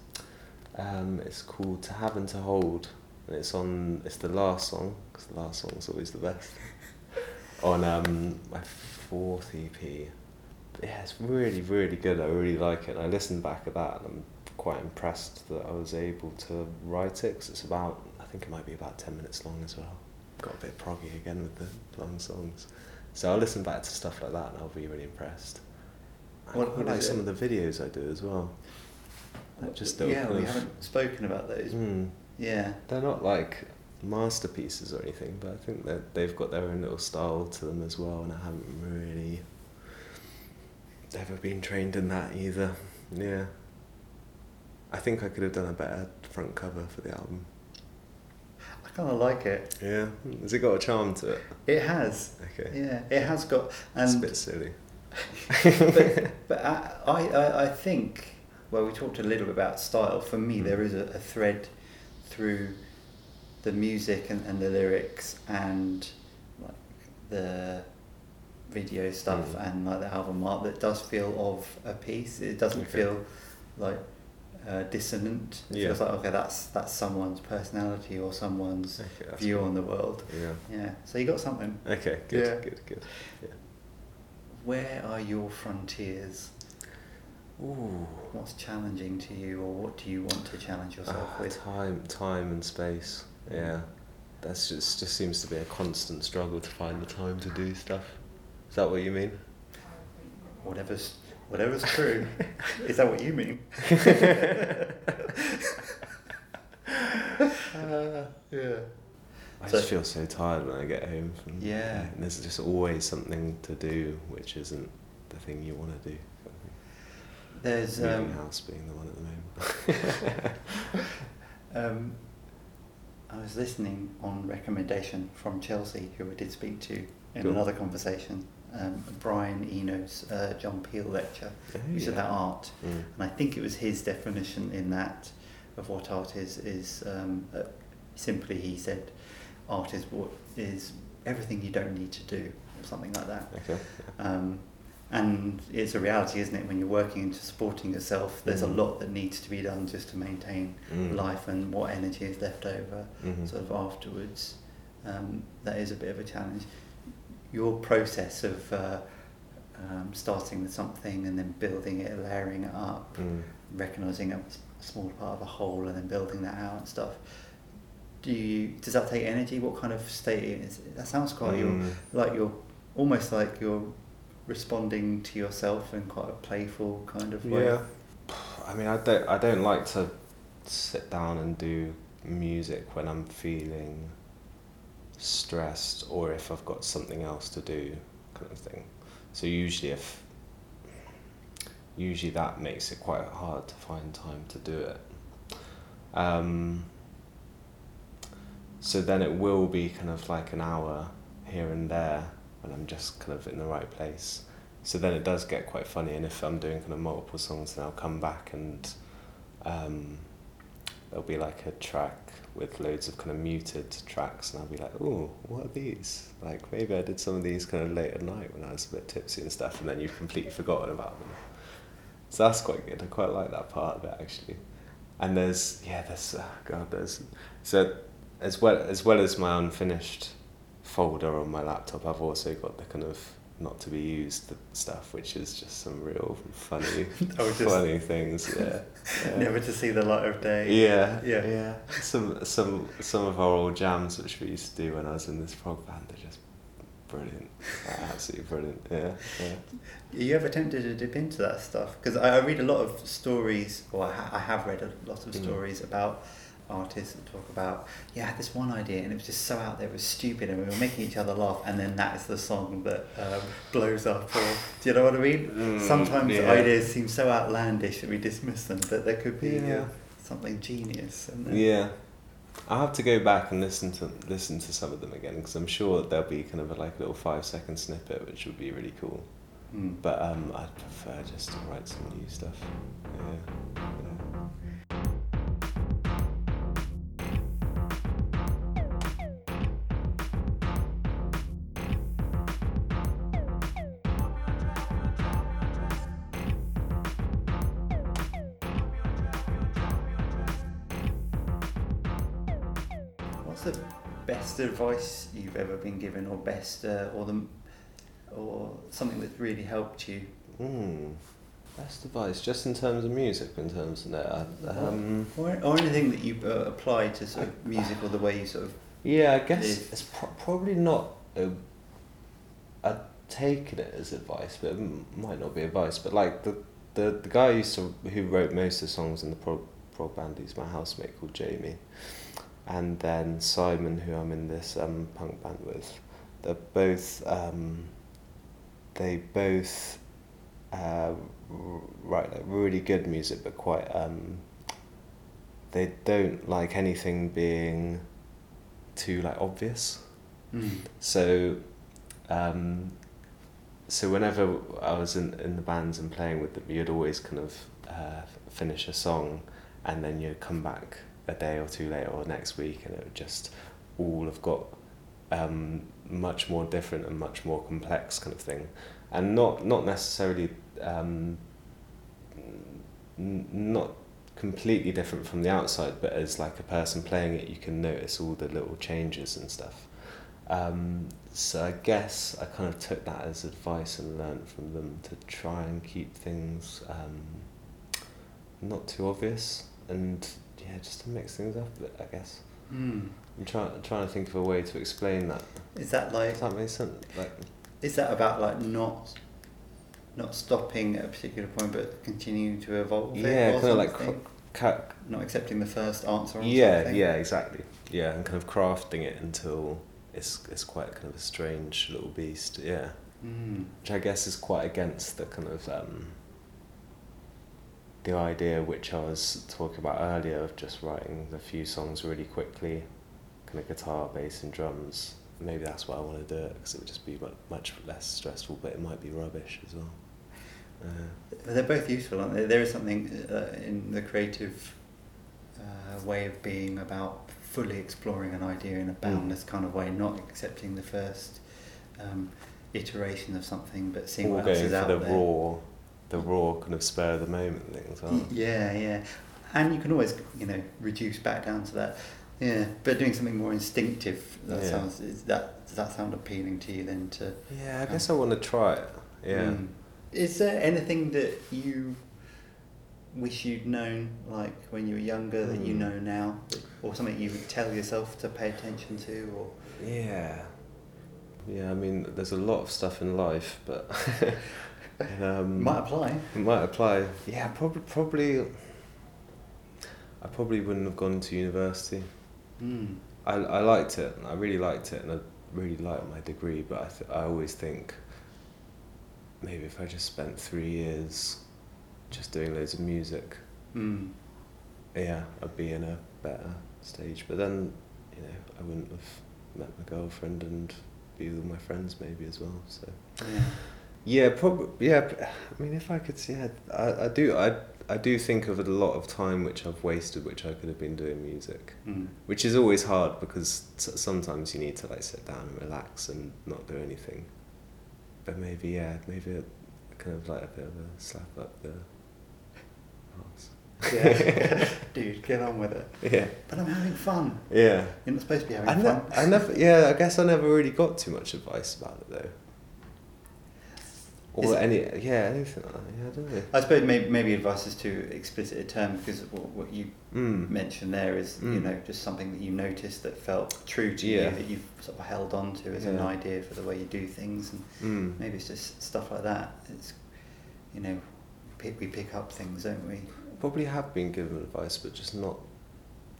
um, it's called To Have and To Hold and it's on it's the last song because the last song's always the best on um, my fourth EP. Yeah, it's really, really good. I really like it. And I listened back at that and I'm quite impressed that I was able to write it because it's about, I think it might be about 10 minutes long as well. Got a bit proggy again with the long songs. So I'll listen back to stuff like that and I'll be really impressed. I What- what like some it? of the videos I do as well. Like just yeah, we of- haven't spoken about those. Mm. Yeah, They're not like masterpieces or anything, but I think that they've got their own little style to them as well, and I haven't really ever been trained in that either. Yeah. I think I could have done a better front cover for the album. I kind of like it. Yeah. Has it got a charm to it? It has. Okay. Yeah, it has got. It's a bit silly. but but I, I, I- I think, well, we talked a little bit about style. For me, Mm. there is a, a thread through the music and, and the lyrics and like the video stuff Mm. and like the album art that does feel of a piece. It doesn't Okay. feel like uh, dissonant. It Yeah. feels like okay, that's that's someone's personality or someone's Okay, view cool. on the world. Yeah. Yeah. So you got something. Okay, good, Yeah. good, good. Yeah. Where are your frontiers? Ooh. What's challenging to you, or what do you want to challenge yourself Ah, with? time, time and space. Yeah, that's just just seems to be a constant struggle to find the time to do stuff. Is that what you mean? Whatever's whatever's true. Is that what you mean? Uh, yeah. I So- just feel so tired when I get home. From, Yeah. and there's just always something to do, which isn't the thing you want to do. There's Moving um, house being the one at the moment. um, I was listening on recommendation from Chelsea, who I did speak to in Cool. another conversation. Um, Brian Eno's uh, John Peel lecture, Oh, which is about art. Mm. And I think it was his definition in that of what art is is um, uh, simply he said art is what is everything you don't need to do or something like that. Okay. Um, and it's a reality, isn't it? When you're working into supporting yourself, there's a Mm. lot that needs to be done just to maintain Mm. life and what energy is left over Mhm. sort of afterwards. Um, that is a bit of a challenge. Your process of uh, um, starting with something and then building it, layering it up, Mm. recognizing a small part of a whole and then building that out and stuff. Do you? Does that take energy? What kind of state is it? That sounds quite Mm. like you're almost like you're responding to yourself in quite a playful kind of way. Yeah. I mean, I don't. I don't like to sit down and do music when I'm feeling stressed or if I've got something else to do, kind of thing. So usually, if usually that makes it quite hard to find time to do it. Um, so then it will be kind of like an hour here and there when I'm just kind of in the right place. So then it does get quite funny, and if I'm doing kind of multiple songs, then I'll come back and um, there'll be like a track with loads of kind of muted tracks, and I'll be like, "Oh, what are these?" Like maybe I did some of these kind of late at night when I was a bit tipsy and stuff, and then you've completely forgotten about them. So that's quite good. I quite like that part of it actually. And there's yeah, there's oh God, there's so as well as well as my unfinished folder on my laptop, I've also got the kind of not to be used stuff, which is just some real funny, just- funny things. Yeah, yeah. Never to see the light of day. Yeah, Yeah. yeah. Some some some of our old jams which we used to do when I was in this prog band are just brilliant, absolutely brilliant. Yeah, yeah. Are you ever tempted to dip into that stuff? Because I, I read a lot of stories, or I, ha- I have read a lot of Mm. stories about artists that talk about, yeah, I had this one idea and it was just so out there, it was stupid, and we were making each other laugh, and then that is the song that um, blows up. Or do you know what I mean? Mm, Sometimes yeah. ideas seem so outlandish that we dismiss them, but there could be Yeah. uh, something genius. Yeah, I'll have to go back and listen to listen to some of them again because I'm sure there'll be kind of a, like a little five second snippet which would be really cool. Mm. But um, I'd prefer just to write some new stuff. Yeah. yeah. What's the best advice you've ever been given, or best, uh, or the, or something that's really helped you? Mm. Best advice, just in terms of music, in terms of that. Um, Or, or anything that you uh, apply to sort of music or the way you sort of. yeah, I guess If- it's pro- probably not. A, I'd taken it as advice, but it m- might not be advice. But like the the, the guy to who wrote most of the songs in the prog, prog band, he's my housemate called Jamie, and then Simon, who I'm in this um, punk band with. They're both um, they both uh, write like really good music, but quite um, they don't like anything being too like obvious. So, um, so whenever I was in, in the bands and playing with them, you'd always kind of uh, finish a song, and then you'd come back a day or two later or next week, and it would just all have got um, much more different and much more complex kind of thing, and not not necessarily um, n- not completely different from the outside, but as like a person playing it, you can notice all the little changes and stuff. Um, so I guess I kind of took that as advice and learned from them to try and keep things um, not too obvious and yeah, just to mix things up a bit. I guess Mm. I'm trying trying to think of a way to explain that. Is that like? Does that make sense? Like Is that about like not, not stopping at a particular point, but continuing to evolve? yeah, kind of like ca- not accepting the first answer. Or yeah, something? yeah, exactly. Yeah, and kind of crafting it until it's it's quite kind of a strange little beast. Yeah. Mm. which I guess is quite against the kind of um, the idea which I was talking about earlier of just writing a few songs really quickly, kind of guitar, bass, and drums. Maybe that's why I want to do it because it would just be much less stressful, but it might be rubbish as well. Uh, They're both useful, aren't they? There is something uh, in the creative uh, way of being about fully exploring an idea in a boundless kind of way, not accepting the first um, iteration of something, but seeing or what else is out the there. raw, the raw kind of spur of the moment thing as well. Yeah, yeah, and you can always, you know, reduce back down to that. Yeah, but doing something more instinctive. That Yeah. sounds. Is that does that sound appealing to you then? To Yeah, I guess I want to try it. yeah. Mm. Is there anything that you wish you'd known, like when you were younger, that you Mm. know now, or something you would tell yourself to pay attention to, or Yeah. Yeah, I mean, there's a lot of stuff in life, but um, might apply? it might apply. Yeah, probably. Probably. I probably wouldn't have gone to university. Mm. I, I liked it. I really liked it, and I really liked my degree. But I, th- I always think maybe if I just spent three years just doing loads of music, Mm. yeah, I'd be in a better stage. But then, you know, I wouldn't have met my girlfriend and be with my friends maybe as well. So Yeah. Yeah, probably. Yeah, I mean, if I could, yeah, I, I do. I I do think of a lot of time which I've wasted, which I could have been doing music. Mm. Which is always hard because sometimes you need to like sit down and relax and not do anything. But maybe yeah, maybe a, kind of like a bit of a slap up the arse. Yeah. Dude, get on with it. Yeah. But I'm having fun. Yeah. You're not supposed to be having I, fun. I never. Yeah, I guess I never really got too much advice about it though. Is Or it- any yeah anything like that. Yeah, I don't know. I suppose maybe, maybe advice is too explicit a term because what, what you Mm. mentioned there is you Mm. know just something that you noticed that felt true to Yeah. you that you've sort of held on to as an idea for the way you do things and Mm. maybe it's just stuff like that it's you know pick, we pick up things don't we Probably have been given advice, but just not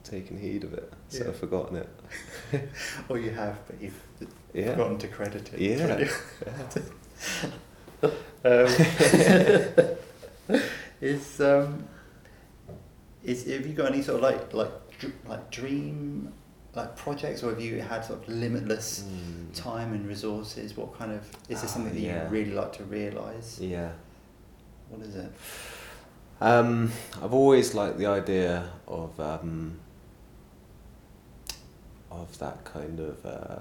taken heed of it. So Yeah. I've forgotten it. or you have but you've Yeah. forgotten to credit it Yeah. Um, is um is have you got any sort of like like dr- like dream like projects or have you had sort of limitless Mm. time and resources what kind of is there Ah, something that yeah. you really like to realize Yeah. what is it Um, I've always liked the idea of um, of that kind of uh,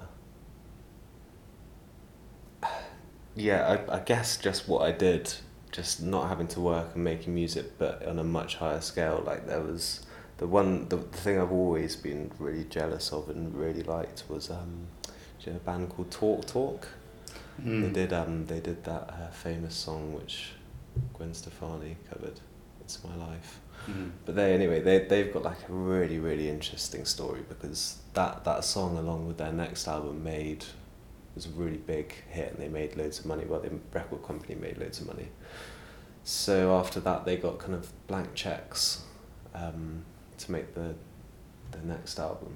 yeah. I, I guess just what I did, just not having to work and making music, but on a much higher scale. Like there was the one the, the thing I've always been really jealous of and really liked was um, do you know a band called Talk Talk. They Mm. did um they did that uh, famous song which Gwen Stefani covered. It's my life. Mm. But they anyway they they've got like a really really interesting story because that that song along with their next album made was a really big hit and they made loads of money. Well, the record company made loads of money. So after that, they got kind of blank checks um, to make the the next album,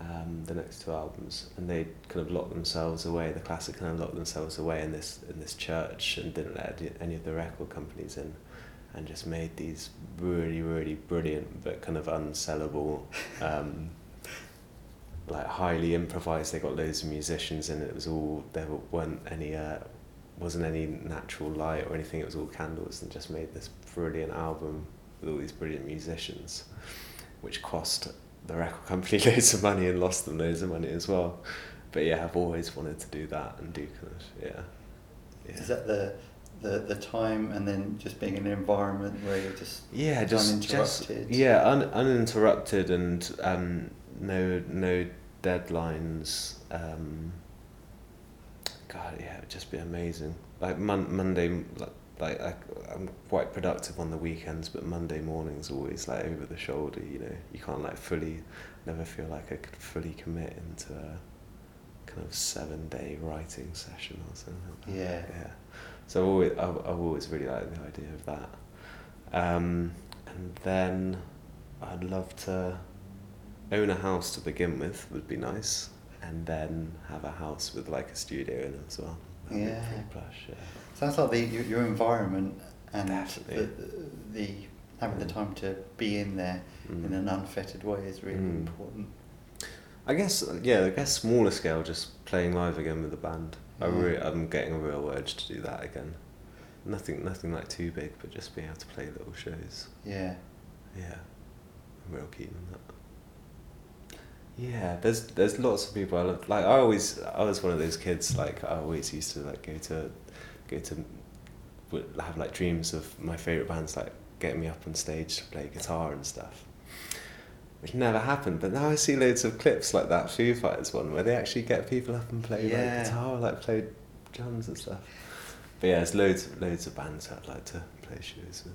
um, the next two albums, and they kind of locked themselves away. The classic kind of locked themselves away in this in this church and didn't let any- of the record companies in, and just made these really really brilliant but kind of unsellable. Um, like highly improvised. They got loads of musicians and it. Was all there weren't any uh, wasn't any natural light or anything. It was all candles and just made this brilliant album with all these brilliant musicians, which cost the record company loads of money and lost them loads of money as well. But yeah, I've always wanted to do that and do kind of yeah. yeah. is that the the the time and then just being in an environment where you're just yeah, just just yeah, un, uninterrupted and um, no no deadlines. Um, God, yeah, it would just be amazing. Like mon- Monday, like, like I, I'm quite productive on the weekends, but Monday mornings always like over the shoulder. You know, you can't like fully, never feel like I could fully commit into a kind of seven day writing session or something. Like. Yeah. yeah. So I've always, I've, I've always really liked the idea of that. Um, and then I'd love to own a house to begin with would be nice, and then have a house with like a studio in it as well. That'd Yeah. plush, yeah. Sounds like the your, your environment and the, Definitely. the, the having the Mm. time to be in there in Mm. an unfettered way is really Mm. important. I guess yeah, I guess smaller scale, just playing live again with the band. I Yeah. re- I'm getting a real urge to do that again. Nothing, nothing like too big, but just being able to play little shows. Yeah. Yeah, I'm real keen on that. Yeah, there's there's lots of people I love. Like I always, I was one of those kids. Like I always used to like go to, go to, would have like dreams of my favorite bands like getting me up on stage to play guitar and stuff. Which never happened, but now I see loads of clips like that Foo Fighters one where they actually get people up and play Yeah. like guitar, like play drums and stuff. but yeah, there's loads, loads of bands I'd like to play shows with.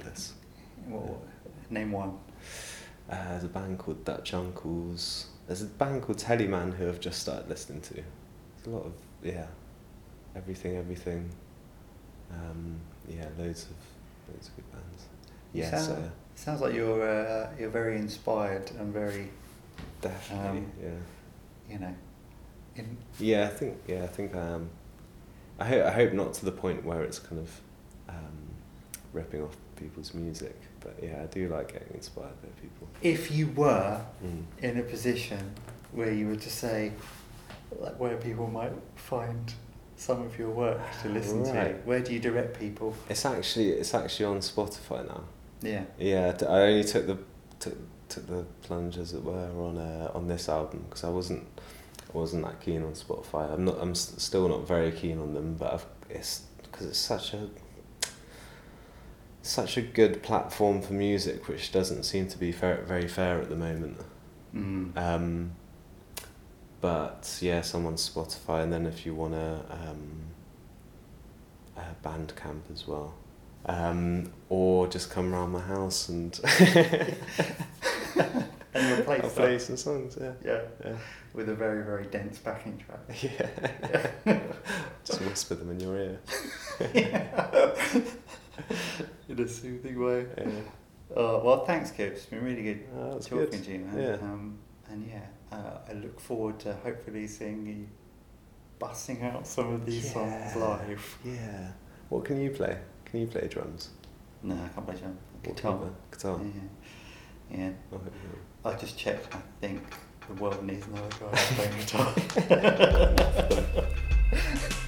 Endless. Well, name one. Uh, there's a band called Dutch Uncles. There's a band called Teleman who I've just started listening to. There's a lot of yeah, everything, everything. Um, yeah, loads of loads of good bands. You Yes, sound- uh, Sounds like you're uh, you're very inspired and very definitely. Um, yeah. you know. In, Yeah, I think yeah, I think I am. I hope I hope not to the point where it's kind of um, ripping off people's music, but yeah, I do like getting inspired by people. if you were Mm. in a position where you were to say, like where people might find some of your work to listen to, where do you direct people? It's actually it's actually on Spotify now. Yeah. Yeah, I only took the took, took the plunge as it were on uh, on this album because I wasn't I wasn't that keen on Spotify. I'm not I'm s- still not very keen on them, but I've, it's because it's such a such a good platform for music, which doesn't seem to be fair, very fair at the moment. Mm. Um, but yeah, someone's Spotify, and then if you want to, um, uh, Bandcamp as well, um, or just come around my house and And play I'll play some songs. Yeah, Yeah. yeah, With a very, very dense backing track. yeah. just whisper them in your ear. in a soothing way. Yeah. Uh, well, thanks, Kip. It's been really good Oh, talking good. to you, man. Yeah. Um, and yeah, uh, I look forward to hopefully seeing you busting out some of these songs live. Yeah. What can you play? Can you play drums? No, I can't play drums. Guitar. Guitar. Yeah. yeah. Oh, yeah. I just checked. I think the world needs another guy playing guitar.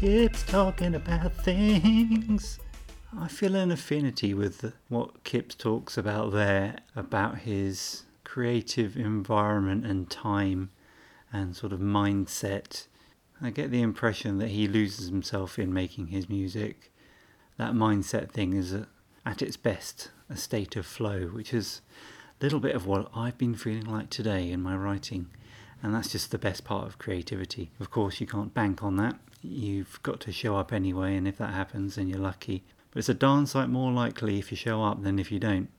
Kipps talking about things. I feel an affinity with what Kipps talks about there about his creative environment and time and sort of mindset. I get the impression that he loses himself in making his music. That mindset thing is uh, at its best a state of flow, which is a little bit of what I've been feeling like today in my writing. And that's just the best part of creativity. Of course, you can't bank on that. You've got to show up anyway, and if that happens, then you're lucky. But it's a darn sight more likely if you show up than if you don't.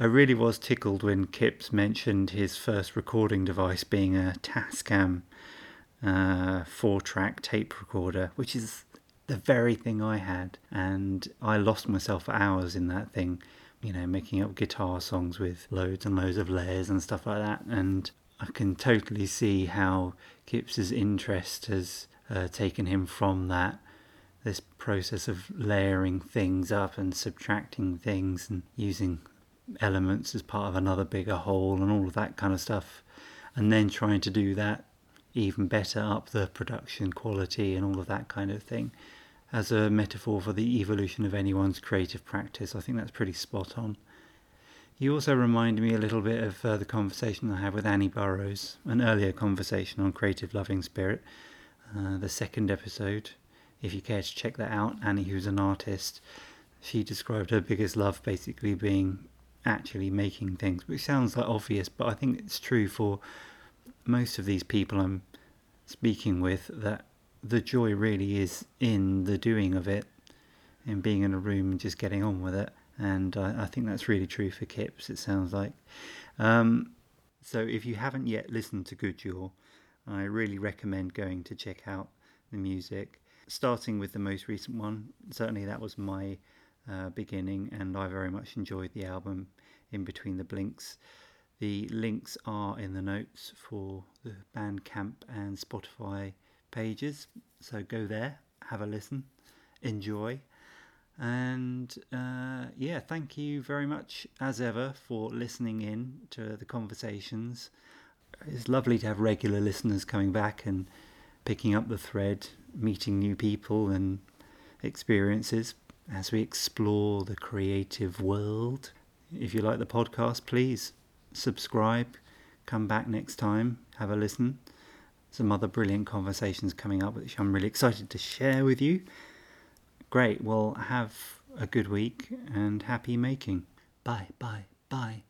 I really was tickled when Kipps mentioned his first recording device being a Tascam uh, four track tape recorder, which is the very thing I had. And I lost myself for hours in that thing, you know, making up guitar songs with loads and loads of layers and stuff like that. And I can totally see how Kipps's interest has uh, taken him from that this process of layering things up and subtracting things and using elements as part of another bigger whole and all of that kind of stuff. And then trying to do that even better up the production quality and all of that kind of thing. As a metaphor for the evolution of anyone's creative practice i think that's pretty spot on. You also reminded me a little bit of uh, the conversation I had with Annie Burrows, an earlier conversation on creative loving spirit, uh, the second episode. If you care to check that out, Annie, who's an artist, she described her biggest love basically being actually making things, which sounds like obvious, but I think it's true for most of these people I'm speaking with that the joy really is in the doing of it, in being in a room and just getting on with it and I, I think that's really true for Kipps. It sounds like. Um, so if you haven't yet listened to Goodjaw, I really recommend going to check out the music. Starting with the most recent one, certainly that was my uh, beginning, and I very much enjoyed the album. In between the blinks, the links are in the notes for the Bandcamp and Spotify pages. So go there, have a listen, enjoy. And uh, yeah, thank you very much as ever for listening in to the conversations. It's lovely to have regular listeners coming back and picking up the thread, meeting new people and experiences. as we explore the creative world. If you like the podcast, please subscribe, come back next time, have a listen. Some other brilliant conversations coming up, which I'm really excited to share with you. Great, well, have a good week and happy making. Bye, bye, bye.